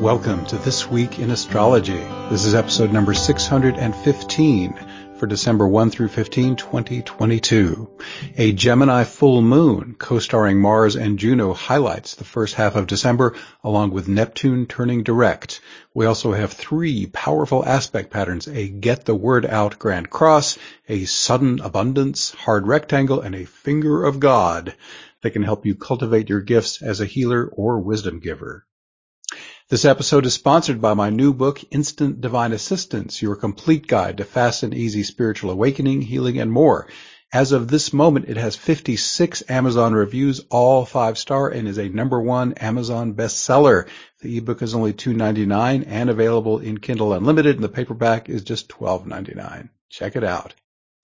Welcome to This Week in Astrology. This is episode number 615 for December 1 through 15, 2022. A Gemini full moon co-starring Mars and Juno highlights the first half of December along with Neptune turning direct. We also have three powerful aspect patterns, a get the word out grand cross, a sudden abundance hard rectangle, and a finger of God that can help you cultivate your gifts as a healer or wisdom giver. This episode is sponsored by my new book, Instant Divine Assistance, your complete guide to fast and easy spiritual awakening, healing, and more. As of this moment, it has 56 Amazon reviews, all five star, and is a number one Amazon bestseller. The ebook is only $2.99 and available in Kindle Unlimited, and the paperback is just $12.99. Check it out.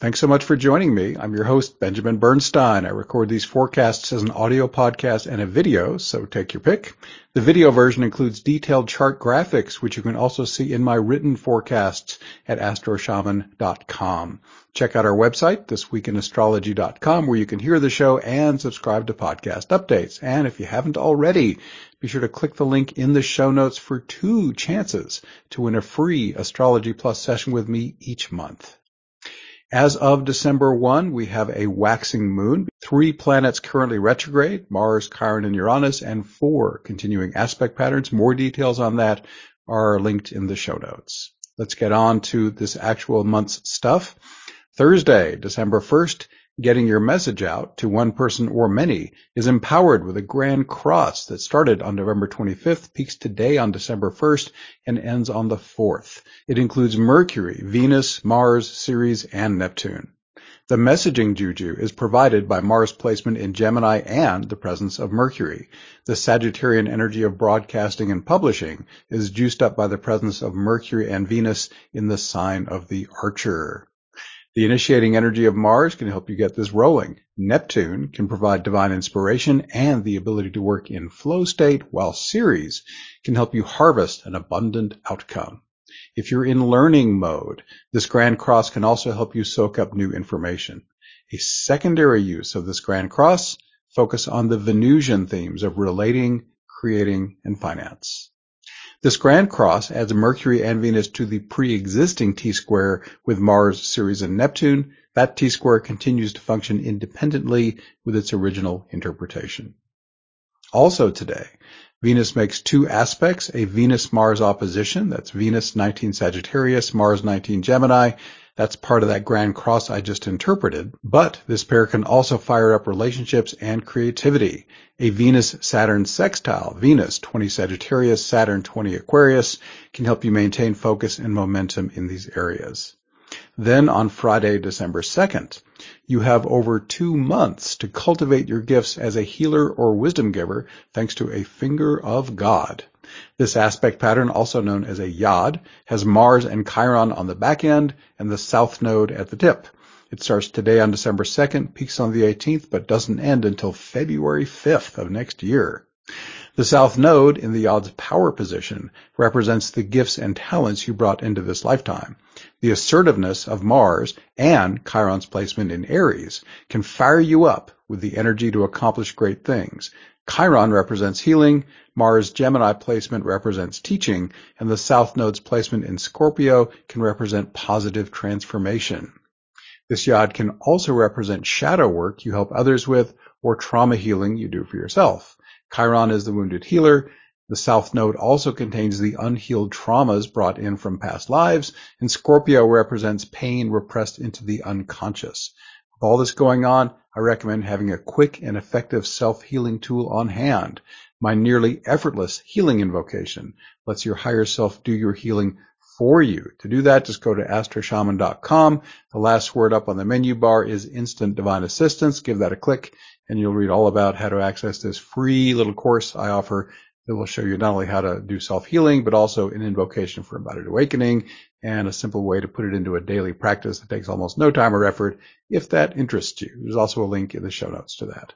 Thanks so much for joining me. I'm your host, Benjamin Bernstein. I record these forecasts as an audio podcast and a video, so take your pick. The video version includes detailed chart graphics, which you can also see in my written forecasts at astroshaman.com. Check out our website, thisweekinastrology.com, where you can hear the show and subscribe to podcast updates. And if you haven't already, be sure to click the link in the show notes for two chances to win a free Astrology Plus session with me each month. As of December 1, we have a waxing moon, three planets currently retrograde, Mars, Chiron, and Uranus, and four continuing aspect patterns. More details on that are linked in the show notes. Let's get on to this actual month's stuff. Thursday, December 1st, getting your message out to one person or many is empowered with a grand cross that started on November 25th, peaks today on December 1st, and ends on the 4th. It includes Mercury, Venus, Mars, Ceres, and Neptune. The messaging juju is provided by Mars placement in Gemini and the presence of Mercury. The Sagittarian energy of broadcasting and publishing is juiced up by the presence of Mercury and Venus in the sign of the Archer. The initiating energy of Mars can help you get this rolling. Neptune can provide divine inspiration and the ability to work in flow state, while Ceres can help you harvest an abundant outcome. If you're in learning mode, this Grand Cross can also help you soak up new information. A secondary use of this Grand Cross focus on the Venusian themes of relating, creating, and finance. This Grand Cross adds Mercury and Venus to the pre-existing T-square with Mars, Ceres, and Neptune. That T-square continues to function independently with its original interpretation. Also today, Venus makes two aspects, a Venus-Mars opposition, that's Venus 19 Sagittarius, Mars 19 Gemini, that's part of that grand cross I just interpreted. But this pair can also fire up relationships and creativity. A Venus-Saturn sextile, Venus 20 Sagittarius, Saturn 20 Aquarius, can help you maintain focus and momentum in these areas. Then on Friday, December 2nd, you have over two months to cultivate your gifts as a healer or wisdom giver thanks to a finger of God. This aspect pattern, also known as a yod, has Mars and Chiron on the back end and the south node at the tip. It starts today on December 2nd, peaks on the 18th, but doesn't end until February 5th of next year. The south node in the yod's power position represents the gifts and talents you brought into this lifetime. The assertiveness of Mars and Chiron's placement in Aries can fire you up with the energy to accomplish great things. Chiron represents healing, Mars Gemini placement represents teaching, and the South Node's placement in Scorpio can represent positive transformation. This yod can also represent shadow work you help others with or trauma healing you do for yourself. Chiron is the wounded healer. The South Node also contains the unhealed traumas brought in from past lives, and Scorpio represents pain repressed into the unconscious. With all this going on, I recommend having a quick and effective self-healing tool on hand. My nearly effortless healing invocation lets your higher self do your healing for you. To do that, just go to astroshaman.com. The last word up on the menu bar is instant divine assistance. Give that a click and you'll read all about how to access this free little course I offer that will show you not only how to do self-healing, but also an invocation for embodied awakening and a simple way to put it into a daily practice that takes almost no time or effort if that interests you. There's also a link in the show notes to that.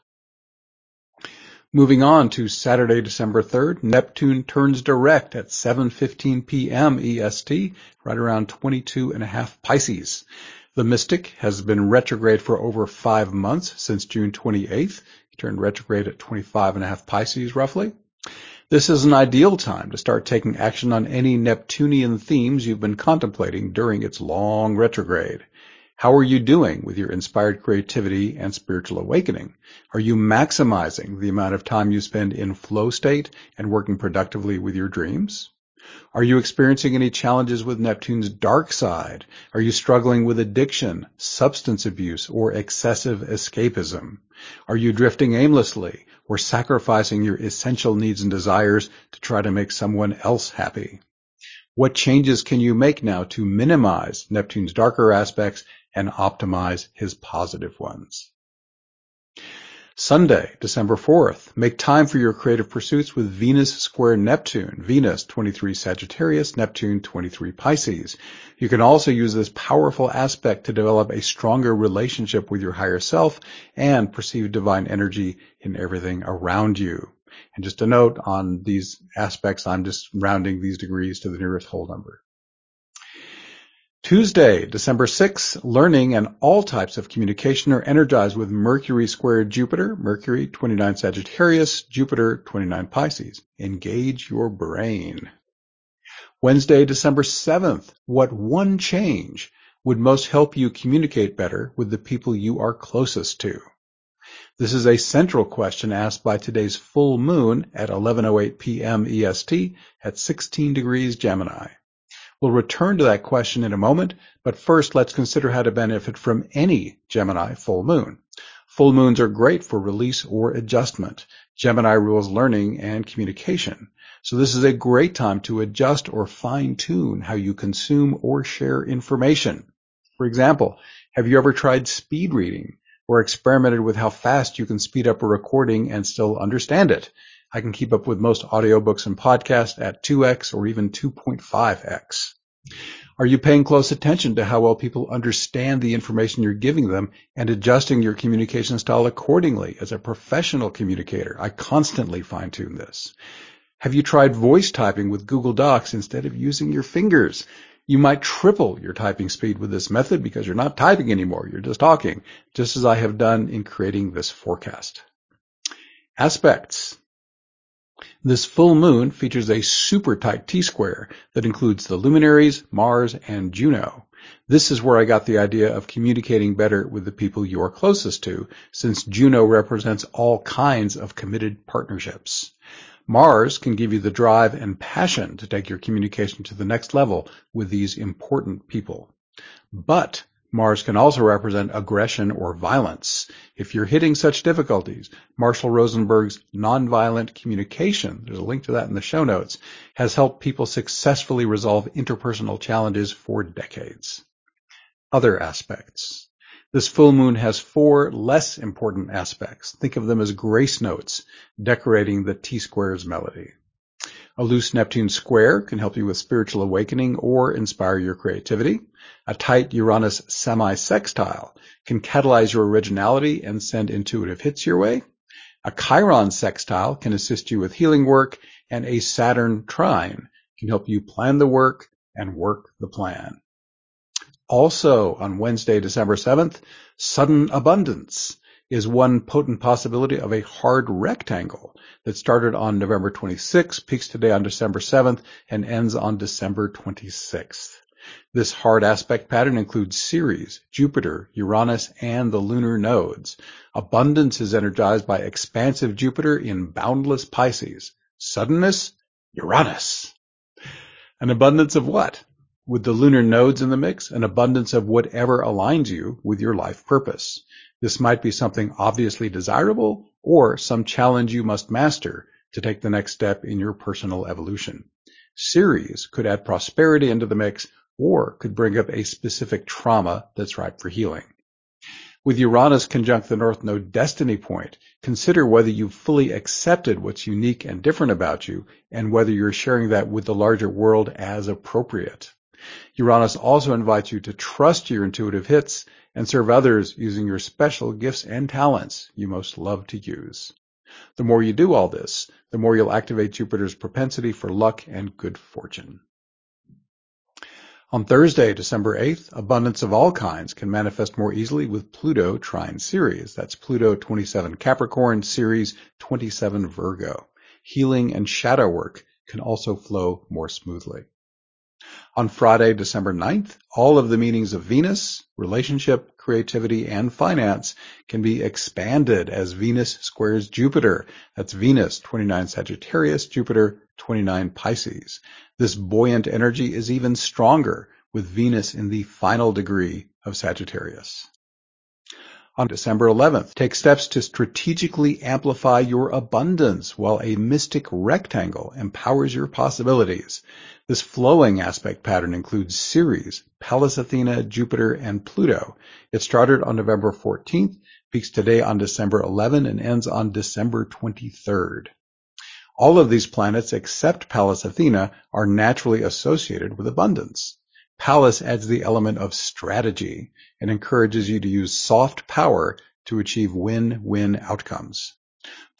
Moving on to Saturday, December 3rd, Neptune turns direct at 7.15 p.m. EST, right around 22 and a half Pisces. The Mystic has been retrograde for over five months since June 28th. He turned retrograde at 25 and a half Pisces roughly. This is an ideal time to start taking action on any Neptunian themes you've been contemplating during its long retrograde. How are you doing with your inspired creativity and spiritual awakening? Are you maximizing the amount of time you spend in flow state and working productively with your dreams? Are you experiencing any challenges with Neptune's dark side? Are you struggling with addiction, substance abuse, or excessive escapism? Are you drifting aimlessly or sacrificing your essential needs and desires to try to make someone else happy? What changes can you make now to minimize Neptune's darker aspects and optimize his positive ones? Sunday, December 4th. Make time for your creative pursuits with Venus square Neptune. Venus 23 Sagittarius, Neptune 23 Pisces. You can also use this powerful aspect to develop a stronger relationship with your higher self and perceive divine energy in everything around you. And just a note on these aspects, I'm just rounding these degrees to the nearest whole number. Tuesday, December 6th, learning and all types of communication are energized with Mercury squared Jupiter, Mercury 29 Sagittarius, Jupiter 29 Pisces. Engage your brain. Wednesday, December 7th, what one change would most help you communicate better with the people you are closest to? This is a central question asked by today's full moon at 11:08 p.m. EST at 16 degrees Gemini. We'll return to that question in a moment, but first let's consider how to benefit from any Gemini full moon. Full moons are great for release or adjustment. Gemini rules learning and communication. So this is a great time to adjust or fine tune how you consume or share information. For example, have you ever tried speed reading or experimented with how fast you can speed up a recording and still understand it? I can keep up with most audiobooks and podcasts at 2x or even 2.5x. Are you paying close attention to how well people understand the information you're giving them and adjusting your communication style accordingly as a professional communicator? I constantly fine tune this. Have you tried voice typing with Google Docs instead of using your fingers? You might triple your typing speed with this method because you're not typing anymore. You're just talking, just as I have done in creating this forecast. Aspects. This full moon features a super tight T-square that includes the luminaries, Mars, and Juno. This is where I got the idea of communicating better with the people you are closest to, since Juno represents all kinds of committed partnerships. Mars can give you the drive and passion to take your communication to the next level with these important people. But Mars can also represent aggression or violence. If you're hitting such difficulties, Marshall Rosenberg's Nonviolent Communication, there's a link to that in the show notes, has helped people successfully resolve interpersonal challenges for decades. Other aspects. This full moon has four less important aspects. Think of them as grace notes decorating the T-square's melody. A loose Neptune square can help you with spiritual awakening or inspire your creativity. A tight Uranus semi-sextile can catalyze your originality and send intuitive hits your way. A Chiron sextile can assist you with healing work, and a Saturn trine can help you plan the work and work the plan. Also on Wednesday, December 7th, sudden abundance is one potent possibility of a hard rectangle that started on November 26th, peaks today on December 7th, and ends on December 26th. This hard aspect pattern includes Ceres, Jupiter, Uranus, and the lunar nodes. Abundance is energized by expansive Jupiter in boundless Pisces. Suddenness, Uranus. An abundance of what? With the lunar nodes in the mix, an abundance of whatever aligns you with your life purpose. This might be something obviously desirable or some challenge you must master to take the next step in your personal evolution. Ceres could add prosperity into the mix or could bring up a specific trauma that's ripe for healing. With Uranus conjunct the North Node destiny point, consider whether you've fully accepted what's unique and different about you and whether you're sharing that with the larger world as appropriate. Uranus also invites you to trust your intuitive hits and serve others using your special gifts and talents you most love to use. The more you do all this, the more you'll activate Jupiter's propensity for luck and good fortune. On Thursday, December 8th, abundance of all kinds can manifest more easily with Pluto trine Ceres. That's Pluto 27 Capricorn, Ceres 27 Virgo. healing and shadow work can also flow more smoothly. On Friday, December 9th, all of the meanings of Venus, relationship, creativity, and finance can be expanded as Venus squares Jupiter. That's Venus 29 Sagittarius, Jupiter 29 Pisces. This buoyant energy is even stronger with Venus in the final degree of Sagittarius on December 11th. Take steps to strategically amplify your abundance while a mystic rectangle empowers your possibilities. This flowing aspect pattern includes Ceres, Pallas Athena, Jupiter, and Pluto. It started on November 14th, peaks today on December 11th, and ends on December 23rd. All of these planets except Pallas Athena are naturally associated with abundance. Pallas adds the element of strategy and encourages you to use soft power to achieve win-win outcomes.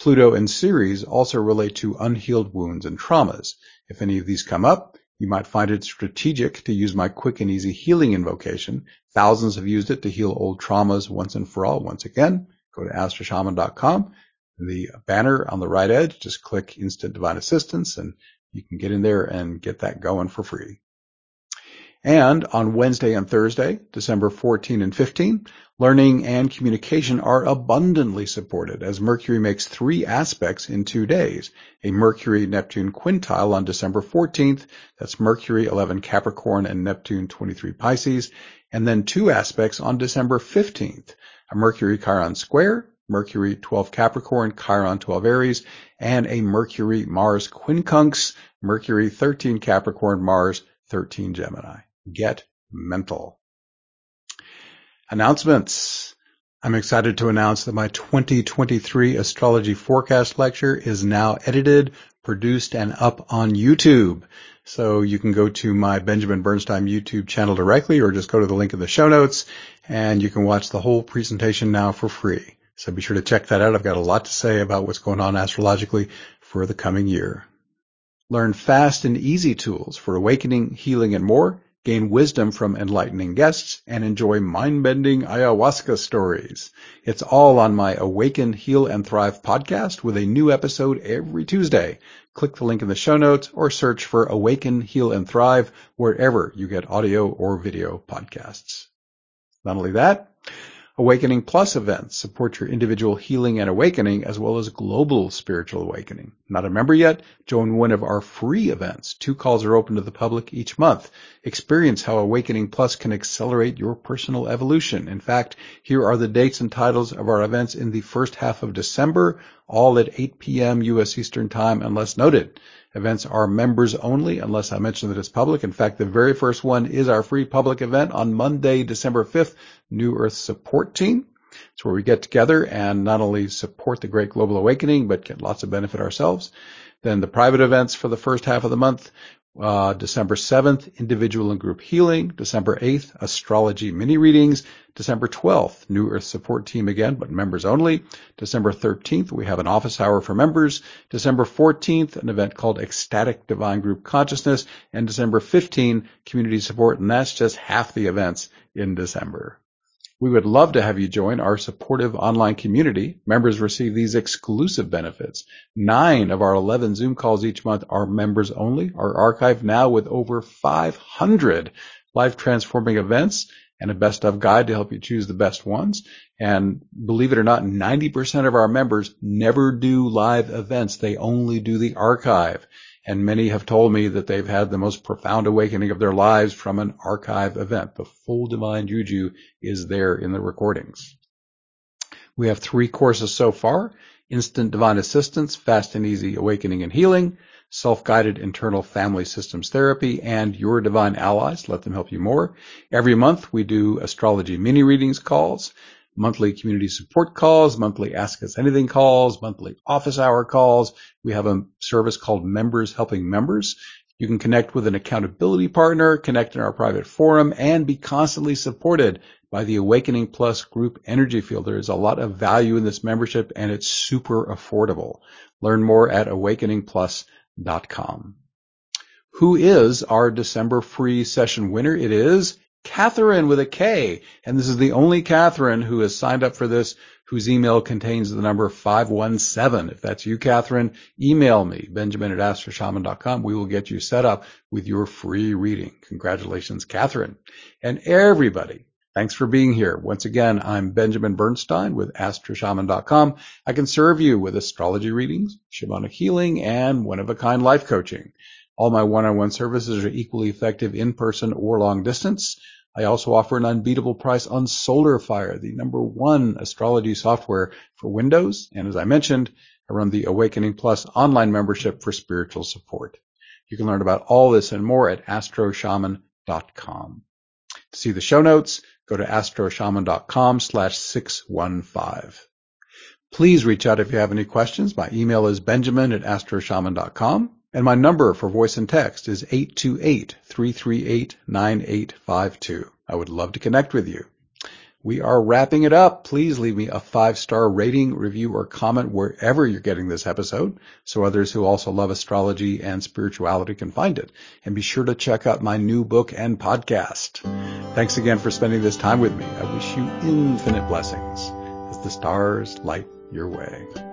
Pluto and Ceres also relate to unhealed wounds and traumas. If any of these come up, you might find it strategic to use my quick and easy healing invocation. Thousands have used it to heal old traumas once and for all. Once again, go to astroshaman.com. The banner on the right edge, just click Instant Divine Assistance and you can get in there and get that going for free. And on Wednesday and Thursday, December 14 and 15, learning and communication are abundantly supported as Mercury makes three aspects in two days. A Mercury-Neptune quintile on December 14th, that's Mercury 11 Capricorn and Neptune 23 Pisces, and then two aspects on December 15th, a Mercury-Chiron square, Mercury 12 Capricorn, Chiron 12 Aries, and a Mercury-Mars quincunx, Mercury 13 Capricorn, Mars 13 Gemini get mental. Announcements. I'm excited to announce that my 2023 astrology forecast lecture is now edited, produced, and up on YouTube. So you can go to my Benjamin Bernstein YouTube channel directly or just go to the link in the show notes and you can watch the whole presentation now for free. So be sure to check that out. I've got a lot to say about what's going on astrologically for the coming year. Learn fast and easy tools for awakening, healing, and more gain wisdom from enlightening guests, and enjoy mind-bending ayahuasca stories. It's all on my Awaken, Heal, and Thrive podcast with a new episode every Tuesday. Click the link in the show notes or search for Awaken, Heal, and Thrive wherever you get audio or video podcasts. Not only that, Awakening Plus events support your individual healing and awakening as well as global spiritual awakening. Not a member yet? Join one of our free events. Two calls are open to the public each month. Experience how Awakening Plus can accelerate your personal evolution. In fact, here are the dates and titles of our events in the first half of December, all at 8 p.m. U.S. Eastern Time unless noted. Events are members only unless I mention that it's public. In fact, the very first one is our free public event on Monday, December 5th, New Earth Support Team. It's where we get together and not only support the Great Global Awakening, but get lots of benefit ourselves. Then the private events for the first half of the month uh, December 7th, individual and group healing. December 8th, astrology mini readings. December 12th, New Earth support team again, but members only. December 13th, we have an office hour for members. December 14th, an event called Ecstatic Divine Group Consciousness. And December 15th, community support. And that's just half the events in December. We would love to have you join our supportive online community. Members receive these exclusive benefits. Nine of our 11 Zoom calls each month are members only, are archived now with over 500 life transforming events and a best of guide to help you choose the best ones. And believe it or not, 90% of our members never do live events. They only do the archive and many have told me that they've had the most profound awakening of their lives from an archive event. The full divine juju is there in the recordings. We have three courses so far. Instant Divine Assistance, Fast and Easy Awakening and Healing, Self-Guided Internal Family Systems Therapy, and Your Divine Allies. Let them help you more. Every month we do astrology mini readings calls monthly community support calls, monthly ask us anything calls, monthly office hour calls. We have a service called members helping members. You can connect with an accountability partner, connect in our private forum, and be constantly supported by the Awakening Plus group energy field. There is a lot of value in this membership and it's super affordable. Learn more at awakeningplus.com. Who is our December free session winner? It is Catherine with a K. And this is the only Catherine who has signed up for this whose email contains the number 517. If that's you, Catherine, email me, benjamin at astroshaman.com. We will get you set up with your free reading. Congratulations, Catherine. And everybody, Thanks for being here. Once again, I'm Benjamin Bernstein with astroshaman.com. I can serve you with astrology readings, shamanic healing, and one-of-a-kind life coaching. All my one-on-one services are equally effective in person or long distance. I also offer an unbeatable price on SolarFire, the number one astrology software for Windows. And as I mentioned, I run the Awakening Plus online membership for spiritual support. You can learn about all this and more at astroshaman.com. To see the show notes, go to astroshaman.com slash 615. Please reach out if you have any questions. My email is benjamin at astroshaman.com. And my number for voice and text is 828-338-9852. I would love to connect with you. We are wrapping it up. Please leave me a five-star rating, review, or comment wherever you're getting this episode so others who also love astrology and spirituality can find it. And be sure to check out my new book and podcast. Thanks again for spending this time with me. I wish you infinite blessings as the stars light your way.